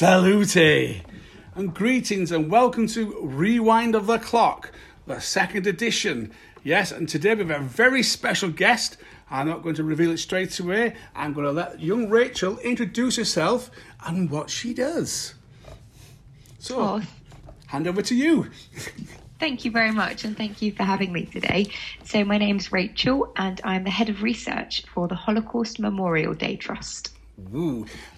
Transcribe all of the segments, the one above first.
Salute! And greetings and welcome to Rewind of the Clock, the second edition. Yes, and today we have a very special guest. I'm not going to reveal it straight away. I'm going to let young Rachel introduce herself and what she does. So, Oh. hand over to you. Thank you very much, and thank you for having me today. So, my name's Rachel, and I'm the head of research for the Holocaust Memorial Day Trust.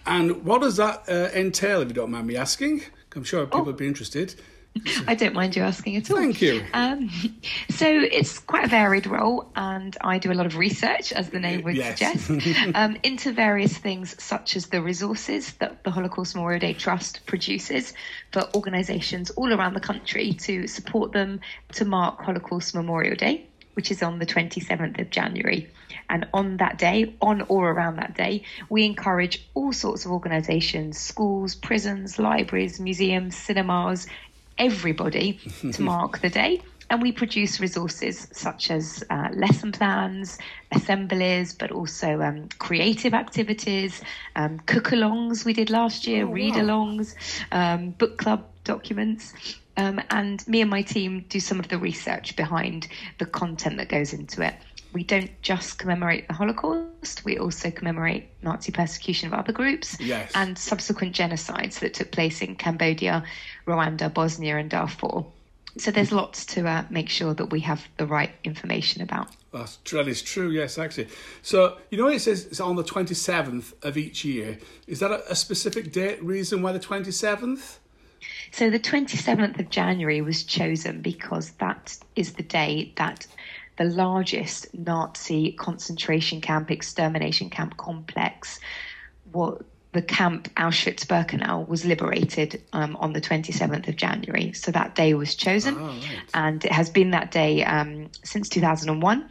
And what does that uh, entail, if you don't mind me asking? I'm sure people Oh. would be interested. I don't mind you asking at all. Thank you. Um, so, it's quite a varied role, and I do a lot of research, as the name would Yes. suggest, um, into various things such as the resources that the Holocaust Memorial Day Trust produces for organisations all around the country to support them to mark Holocaust Memorial Day. Which is on the 27th of January. And on that day, on or around that day, we encourage all sorts of organisations, schools, prisons, libraries, museums, cinemas, everybody to mark the day. And we produce resources such as uh, lesson plans, assemblies, but also um, creative activities, um, cook alongs we did last year, Oh, read alongs, um, book club documents. Um, and me and my team do some of the research behind the content that goes into it. We don't just commemorate the Holocaust, we also commemorate Nazi persecution of other groups Yes. and subsequent genocides that took place in Cambodia, Rwanda, Bosnia, and Darfur. So there's lots to uh, make sure that we have the right information about. That's, that is true, yes, actually. So, you know, it says it's on the 27th of each year. Is that a, a specific date, reason why the 27th? So the 27th of January was chosen because that is the day that the largest Nazi concentration camp, extermination camp complex, what the camp Auschwitz-Birkenau was liberated um, on the 27th of January. So that day was chosen, Oh, right. and it has been that day um, since 2001.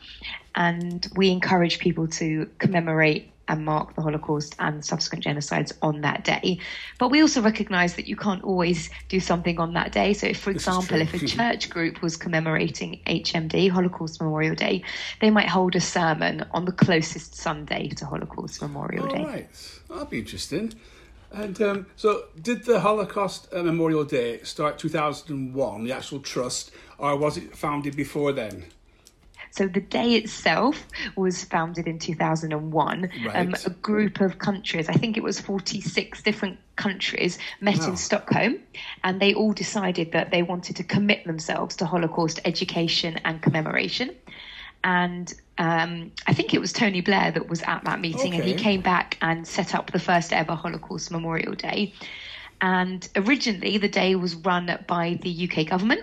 And we encourage people to commemorate and mark the Holocaust and subsequent genocides on that day. But we also recognise that you can't always do something on that day. So, if, for This example, if a church group was commemorating HMD, Holocaust Memorial Day, they might hold a sermon on the closest Sunday to Holocaust Memorial All Day. right. That'd be interesting. And um, so, did the Holocaust uh, Memorial Day start 2001, the actual trust, or was it founded before then? So the day itself was founded in 2001. Um, Right. a group of countries, I think it was 46 different countries, met Wow. in Stockholm, and they all decided that they wanted to commit themselves to Holocaust education and commemoration. And um, I think it was Tony Blair that was at that meeting, and he came back and set up the first ever Holocaust Memorial Day. And originally, the day was run by the UK government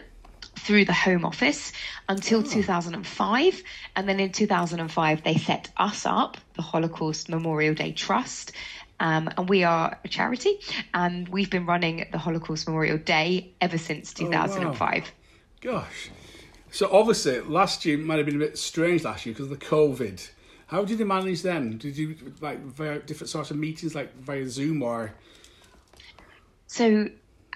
through the Home Office until 2005. And then in 2005, they set us up, the Holocaust Memorial Day Trust. Um, and we are a charity, and we've been running the Holocaust Memorial Day ever since wow. 2005. Gosh. So, obviously, last year might have been a bit strange last year because of the COVID. How did you manage then? Did you like via different sorts of meetings, like via Zoom or? So,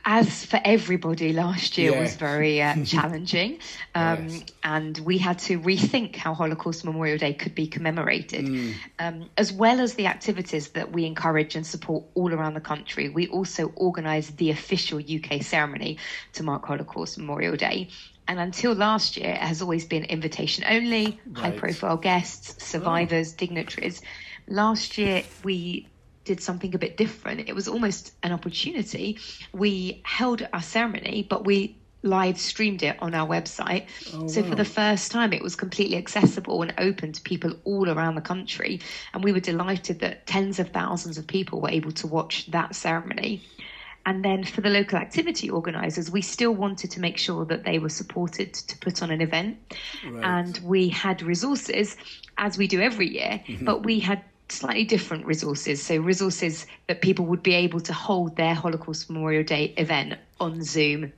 as for everybody, last year Yeah. was very uh, challenging, um, Yes. and we had to rethink how Holocaust Memorial Day could be commemorated, Mm. um, as well as the activities that we encourage and support all around the country. We also organised the official UK ceremony to mark Holocaust Memorial Day. And until last year, it has always been invitation only, high profile guests, survivors, dignitaries. Last year, we did something a bit different. It was almost an opportunity. We held our ceremony, but we live streamed it on our website. Oh, so wow. for the first time, it was completely accessible and open to people all around the country. And we were delighted that tens of thousands of people were able to watch that ceremony. And then for the local activity organisers, we still wanted to make sure that they were supported to put on an event. Right. And we had resources, as we do every year, mm-hmm. but we had slightly different resources. So, resources that people would be able to hold their Holocaust Memorial Day event on Zoom.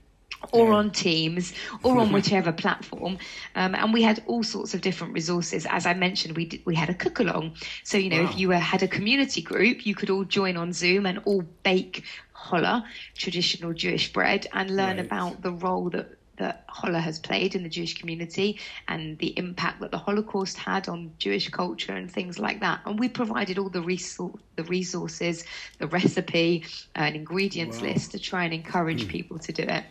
Or Yeah. on Teams, or on whichever platform, um, and we had all sorts of different resources. As I mentioned, we did, we had a cook along. So you know, Wow. if you were, had a community group, you could all join on Zoom and all bake challah, traditional Jewish bread, and learn Right. about the role that that challah has played in the Jewish community and the impact that the Holocaust had on Jewish culture and things like that. And we provided all the, resor- the resources, the recipe, uh, an ingredients wow. list to try and encourage mm. people to do it.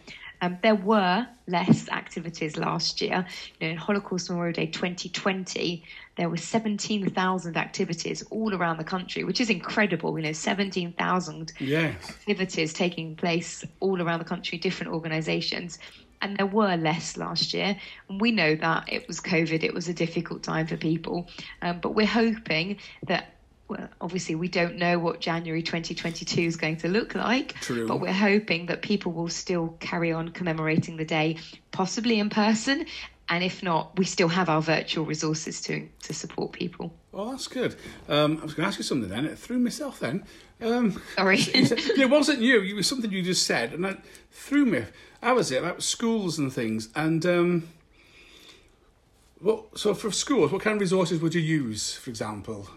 Um, there were less activities last year. You know, in Holocaust Memorial Day 2020, there were 17,000 activities all around the country, which is incredible. You know, 17,000 yes. activities taking place all around the country, different organisations and there were less last year. And we know that it was COVID, it was a difficult time for people. Um, but we're hoping that. Well, obviously, we don't know what January 2022 is going to look like, True. but we're hoping that people will still carry on commemorating the day, possibly in person, and if not, we still have our virtual resources to to support people. Well, that's good. Um, I was going to ask you something then. It threw myself then. Um, Sorry. it wasn't you. It was something you just said, and that threw me. How was it about schools and things? And um, what? So for schools, what kind of resources would you use, for example?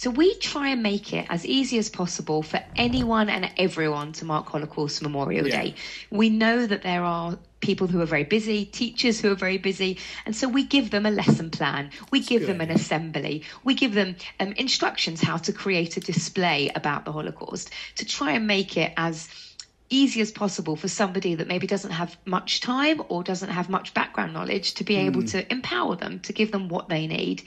So we try and make it as easy as possible for anyone and everyone to mark Holocaust Memorial yeah. Day. We know that there are people who are very busy, teachers who are very busy, and so we give them a lesson plan. We give them an assembly. We give them um, instructions how to create a display about the Holocaust to try and make it as easy as possible for somebody that maybe doesn't have much time or doesn't have much background knowledge to be mm. able to empower them, to give them what they need.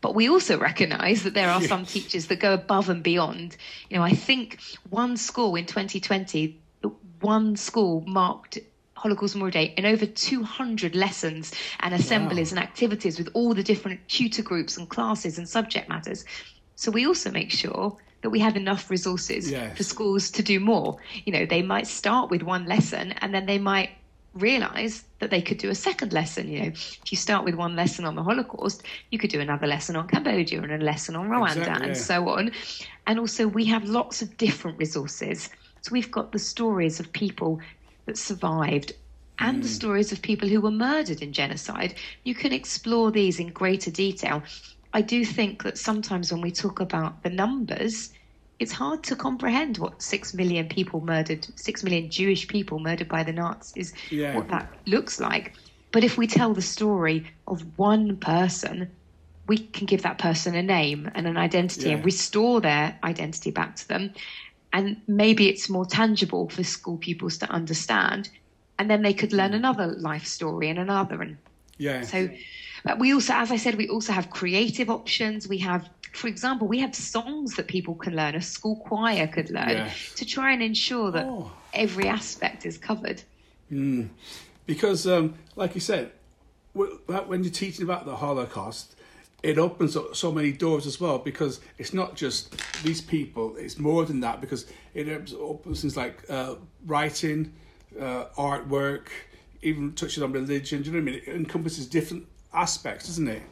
But we also recognise that there are some teachers that go above and beyond. You know, I think one school in 2020, one school marked Holocaust Memorial Day in over 200 lessons and assemblies wow. and activities with all the different tutor groups and classes and subject matters. So we also make sure that we have enough resources yes. for schools to do more. You know, they might start with one lesson and then they might realize that they could do a second lesson. You know, if you start with one lesson on the Holocaust, you could do another lesson on Cambodia and a lesson on Rwanda exactly, and so on. And also, we have lots of different resources. So we've got the stories of people that survived and mm. the stories of people who were murdered in genocide. You can explore these in greater detail I do think that sometimes when we talk about the numbers, it's hard to comprehend what six million people murdered, six million Jewish people murdered by the Nazis, yeah. what that looks like. But if we tell the story of one person, we can give that person a name and an identity yeah. and restore their identity back to them. And maybe it's more tangible for school pupils to understand. And then they could learn mm. another life story and another. And yeah. So but we also, as I said, we also have creative options. We have, for example, we have songs that people can learn, a school choir could learn yes. to try and ensure that oh. every aspect is covered. Mm. Because, um, like you said, when you're teaching about the Holocaust, it opens up so many doors as well because it's not just these people, it's more than that because it opens things like uh, writing, uh, artwork, even touching on religion. Do you know what I mean? It encompasses different aspects, doesn't it?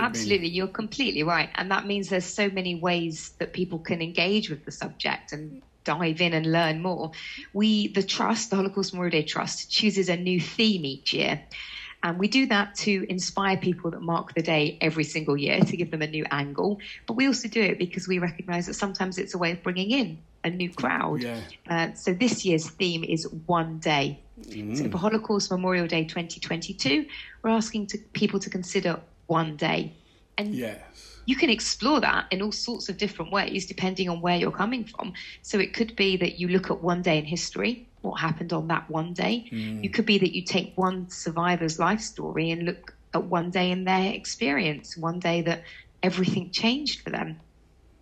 Absolutely, you're completely right. And that means there's so many ways that people can engage with the subject and dive in and learn more. We, the Trust, the Holocaust Memorial Day Trust, chooses a new theme each year. And we do that to inspire people that mark the day every single year to give them a new angle. But we also do it because we recognize that sometimes it's a way of bringing in a new crowd. Yeah. Uh, so this year's theme is One Day. Mm. So for Holocaust Memorial Day 2022, we're asking to, people to consider one day. And yes. you can explore that in all sorts of different ways depending on where you're coming from. So it could be that you look at one day in history, what happened on that one day. Mm. It could be that you take one survivor's life story and look at one day in their experience, one day that everything changed for them.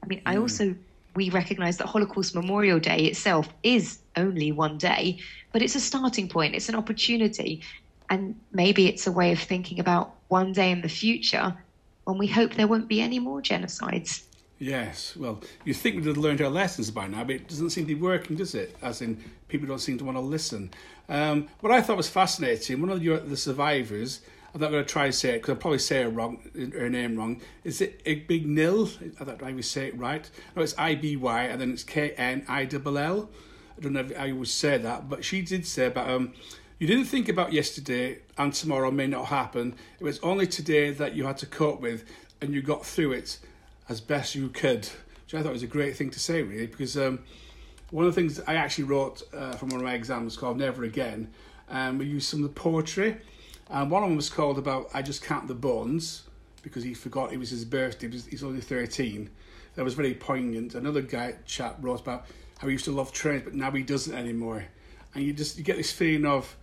I mean, mm. I also we recognize that Holocaust Memorial Day itself is only one day, but it's a starting point, it's an opportunity. And maybe it's a way of thinking about one day in the future when we hope there won't be any more genocides. Yes, well, you think we'd have learned our lessons by now, but it doesn't seem to be working, does it? As in, people don't seem to want to listen. Um, what I thought was fascinating, one of your, the survivors, I'm not going to try to say it because I'll probably say her wrong, her name wrong. Is it Ibignil? I don't know if I say it right. No, it's I B Y and then it's K N I L L. I don't know if I would say that, but she did say about um, you didn't think about yesterday and tomorrow may not happen. It was only today that you had to cope with, and you got through it as best you could. Which I thought was a great thing to say, really, because um, one of the things I actually wrote uh, from one of my exams called Never Again, and we used some of the poetry. And one of them was called about I Just Count the Bones because he forgot it was his birthday. He's only 13. That was very poignant. Another guy, chap, wrote about how he used to love trains, but now he doesn't anymore. And you just you get this feeling of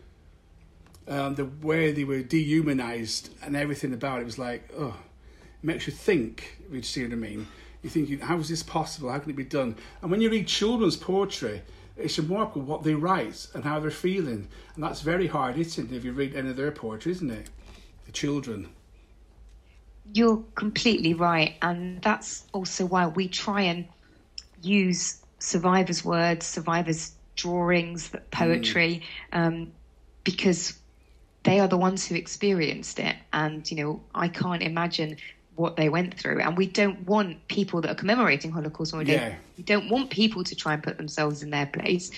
um, the way they were dehumanized and everything about it was like, oh, it makes you think, if you see what I mean. You're thinking, how is this possible? How can it be done? And when you read children's poetry, it's remarkable what they write and how they're feeling. And that's very hard hitting if you read any of their poetry, isn't it? The children. You're completely right. And that's also why we try and use survivors' words, survivors' drawings, poetry, mm. um, because they are the ones who experienced it. And, you know, I can't imagine what they went through. And we don't want people that are commemorating Holocaust Memorial Day, yeah. we don't want people to try and put themselves in their place.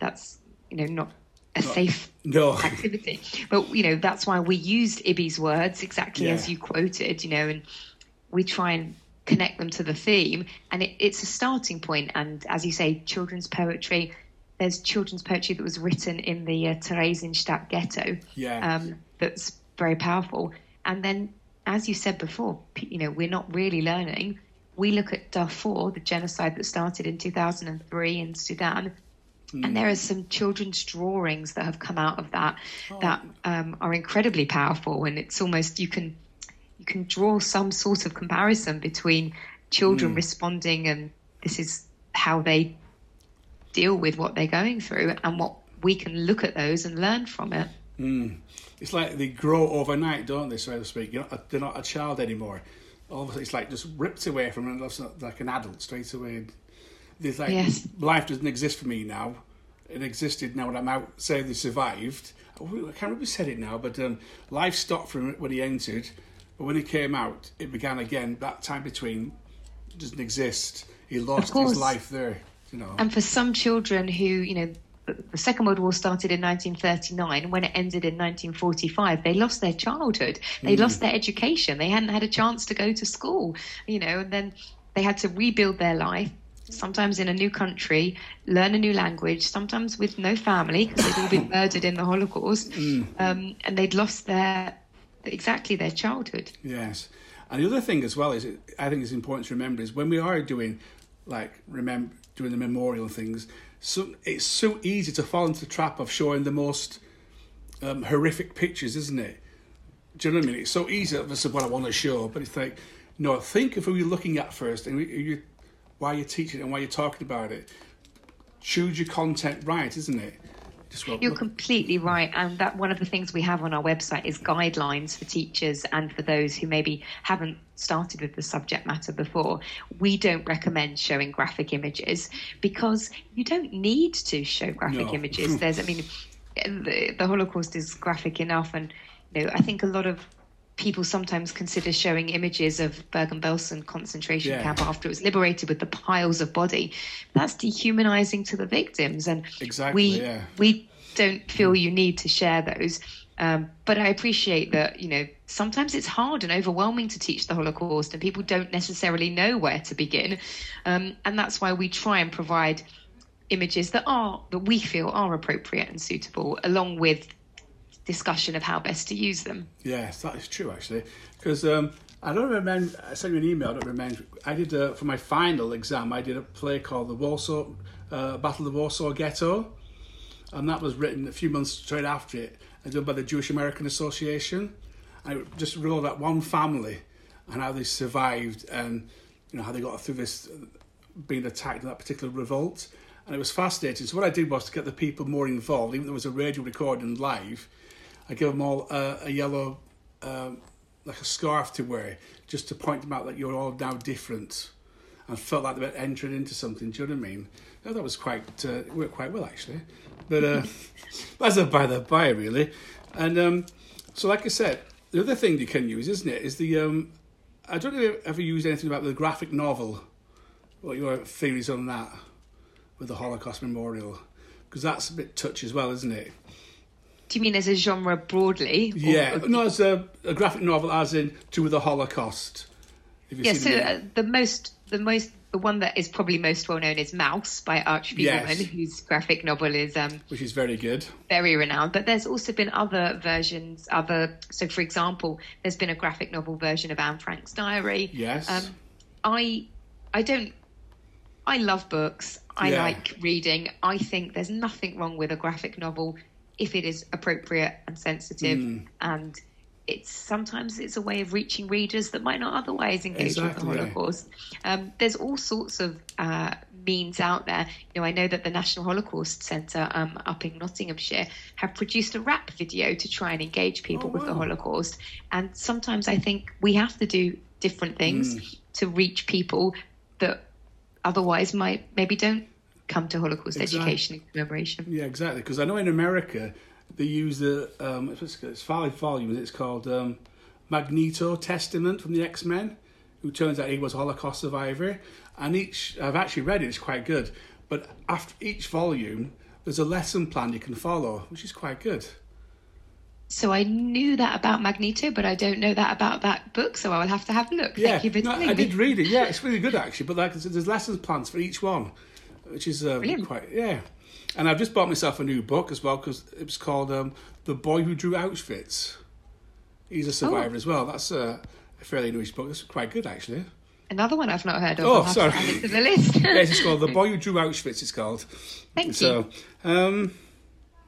That's, you know, not a safe no. activity. But, you know, that's why we used Ibby's words exactly yeah. as you quoted, you know, and we try and connect them to the theme. And it, it's a starting point. And as you say, children's poetry, there's children's poetry that was written in the uh, Theresienstadt ghetto. Yeah. Um, that's very powerful. And then, as you said before, you know, we're not really learning. We look at Darfur, the genocide that started in 2003 in Sudan, mm. and there are some children's drawings that have come out of that oh. that um, are incredibly powerful. And it's almost you can you can draw some sort of comparison between children mm. responding and this is how they deal with what they're going through and what we can look at those and learn from it. Mm. It's like they grow overnight, don't they, so to speak? Not, they're not a child anymore. All of a sudden, it's like just ripped away from them, like an adult straight away. There's like yes. life doesn't exist for me now. It existed now when I'm out. Say they survived. I can't remember who said it now, but um, life stopped for him when he entered. But when he came out, it began again. That time between doesn't exist. He lost his life there. You know. And for some children who, you know, the Second World War started in 1939. When it ended in 1945, they lost their childhood. They mm. lost their education. They hadn't had a chance to go to school, you know, and then they had to rebuild their life. Sometimes in a new country, learn a new language. Sometimes with no family because they'd all been murdered in the Holocaust, mm. um, and they'd lost their exactly their childhood. Yes, and the other thing as well is I think it's important to remember is when we are doing like remember doing the memorial things. So it's so easy to fall into the trap of showing the most um, horrific pictures, isn't it? Do you know what I mean? It's so easy. This is what I want to show, but it's like, no, think of who you're looking at first, and you, why you're teaching and why you're talking about it. Choose your content right, isn't it? You're completely right, and that one of the things we have on our website is guidelines for teachers and for those who maybe haven't started with the subject matter before. We don't recommend showing graphic images because you don't need to show graphic no. images. There's, I mean, the, the Holocaust is graphic enough, and you know, I think a lot of people sometimes consider showing images of Bergen-Belsen concentration yeah. camp after it was liberated with the piles of body. That's dehumanizing to the victims, and exactly, we yeah. we don't feel you need to share those. Um, but I appreciate that you know sometimes it's hard and overwhelming to teach the Holocaust, and people don't necessarily know where to begin, um, and that's why we try and provide images that are that we feel are appropriate and suitable, along with discussion of how best to use them. Yes, that is true actually, because um, I don't remember. I sent you an email. I don't remember. I did a, for my final exam. I did a play called the Warsaw uh, Battle of Warsaw Ghetto, and that was written a few months straight after it, and done by the Jewish American Association. I just wrote about one family and how they survived, and you know how they got through this being attacked in that particular revolt. And it was fascinating. So what I did was to get the people more involved, even though it was a radio recording live I give them all uh, a yellow, um, like a scarf to wear, just to point them out that you're all now different, and felt like they were entering into something. Do you know what I mean? I that was quite uh, worked quite well actually, but uh, that's a by the by really. And um, so, like I said, the other thing you can use, isn't it, is the um, I don't know if you ever used anything about the graphic novel. What your theories on that with the Holocaust Memorial? Because that's a bit touchy as well, isn't it? Do you mean as a genre broadly? Yeah, or, no, as a, a, graphic novel, as in to the Holocaust. yeah, so uh, the most the most the one that is probably most well known is Maus by Archie Yes. whose graphic novel is um, which is very good. very renowned. But there's also been other versions. Other so, for example, there's been a graphic novel version of Anne Frank's diary. Yes. Um, I I don't. I love books. I Yeah. like reading. I think there's nothing wrong with a graphic novel if it is appropriate and sensitive Hmm. and. It's sometimes it's a way of reaching readers that might not otherwise engage Exactly, with the Holocaust. Um, there's all sorts of uh, means out there. You know, I know that the National Holocaust Centre um, up in Nottinghamshire have produced a rap video to try and engage people Oh, with the. Holocaust. And sometimes I think we have to do different things Mm. to reach people that otherwise might maybe don't come to Holocaust Exactly. education and commemoration. Yeah, exactly. Because I know in America they use the um, it's, five volumes. It's called um, Magneto Testament from the X Men, who turns out he was a Holocaust survivor. And each I've actually read it. It's quite good. But after each volume, there's a lesson plan you can follow, which is quite good. So I knew that about Magneto, but I don't know that about that book. So I will have to have a look. Yeah, Thank you for no, telling I me. did read it. Yeah, it's really good actually. But like I said, there's lessons plans for each one, which is Brilliant. quite yeah. And I've just bought myself a new book as well because it was called um, "The Boy Who Drew Auschwitz." He's a survivor Oh. as well. That's a, a fairly newish book. It's quite good actually. Another one I've not heard of. Oh, sorry. to add it to the list. yes, it's called "The Boy Who Drew Auschwitz." It's called. Thank So, um,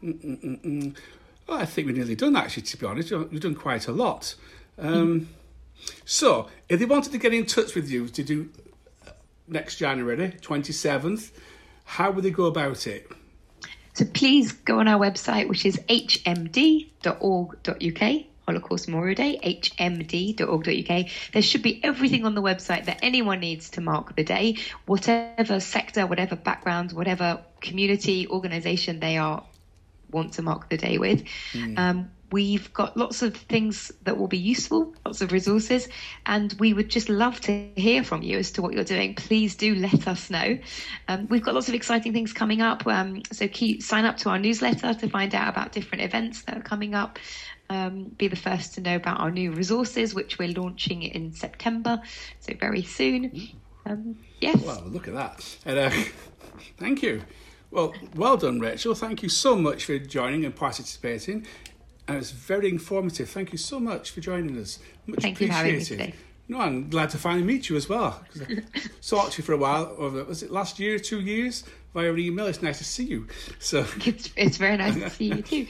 mm, mm, mm, mm. well, I think we're nearly done. Actually, to be honest, we've done quite a lot. Um, So, if they wanted to get in touch with you to do uh, next January twenty seventh, how would they go about it? So please go on our website, which is hmd.org.uk, Holocaust Memorial Day, hmd.org.uk. There should be everything on the website that anyone needs to mark the day, whatever sector, whatever background, whatever community, organisation they are want to mark the day with. Um, we've got lots of things that will be useful, lots of resources, and we would just love to hear from you as to what you're doing. Please do let us know. Um, we've got lots of exciting things coming up, um, so keep sign up to our newsletter to find out about different events that are coming up. Um, be the first to know about our new resources, which we're launching in September, so very soon. Um, yes. Well, look at that. And, uh, thank you. Well, well done, Rachel. Thank you so much for joining and participating. And it's very informative. Thank you so much for joining us. Much Thank you for having me appreciated. No, I'm glad to finally meet you as well. I to you for a while. Over, was it last year, two years? Via email. It's nice to see you. So, It's, it's very nice to see you too.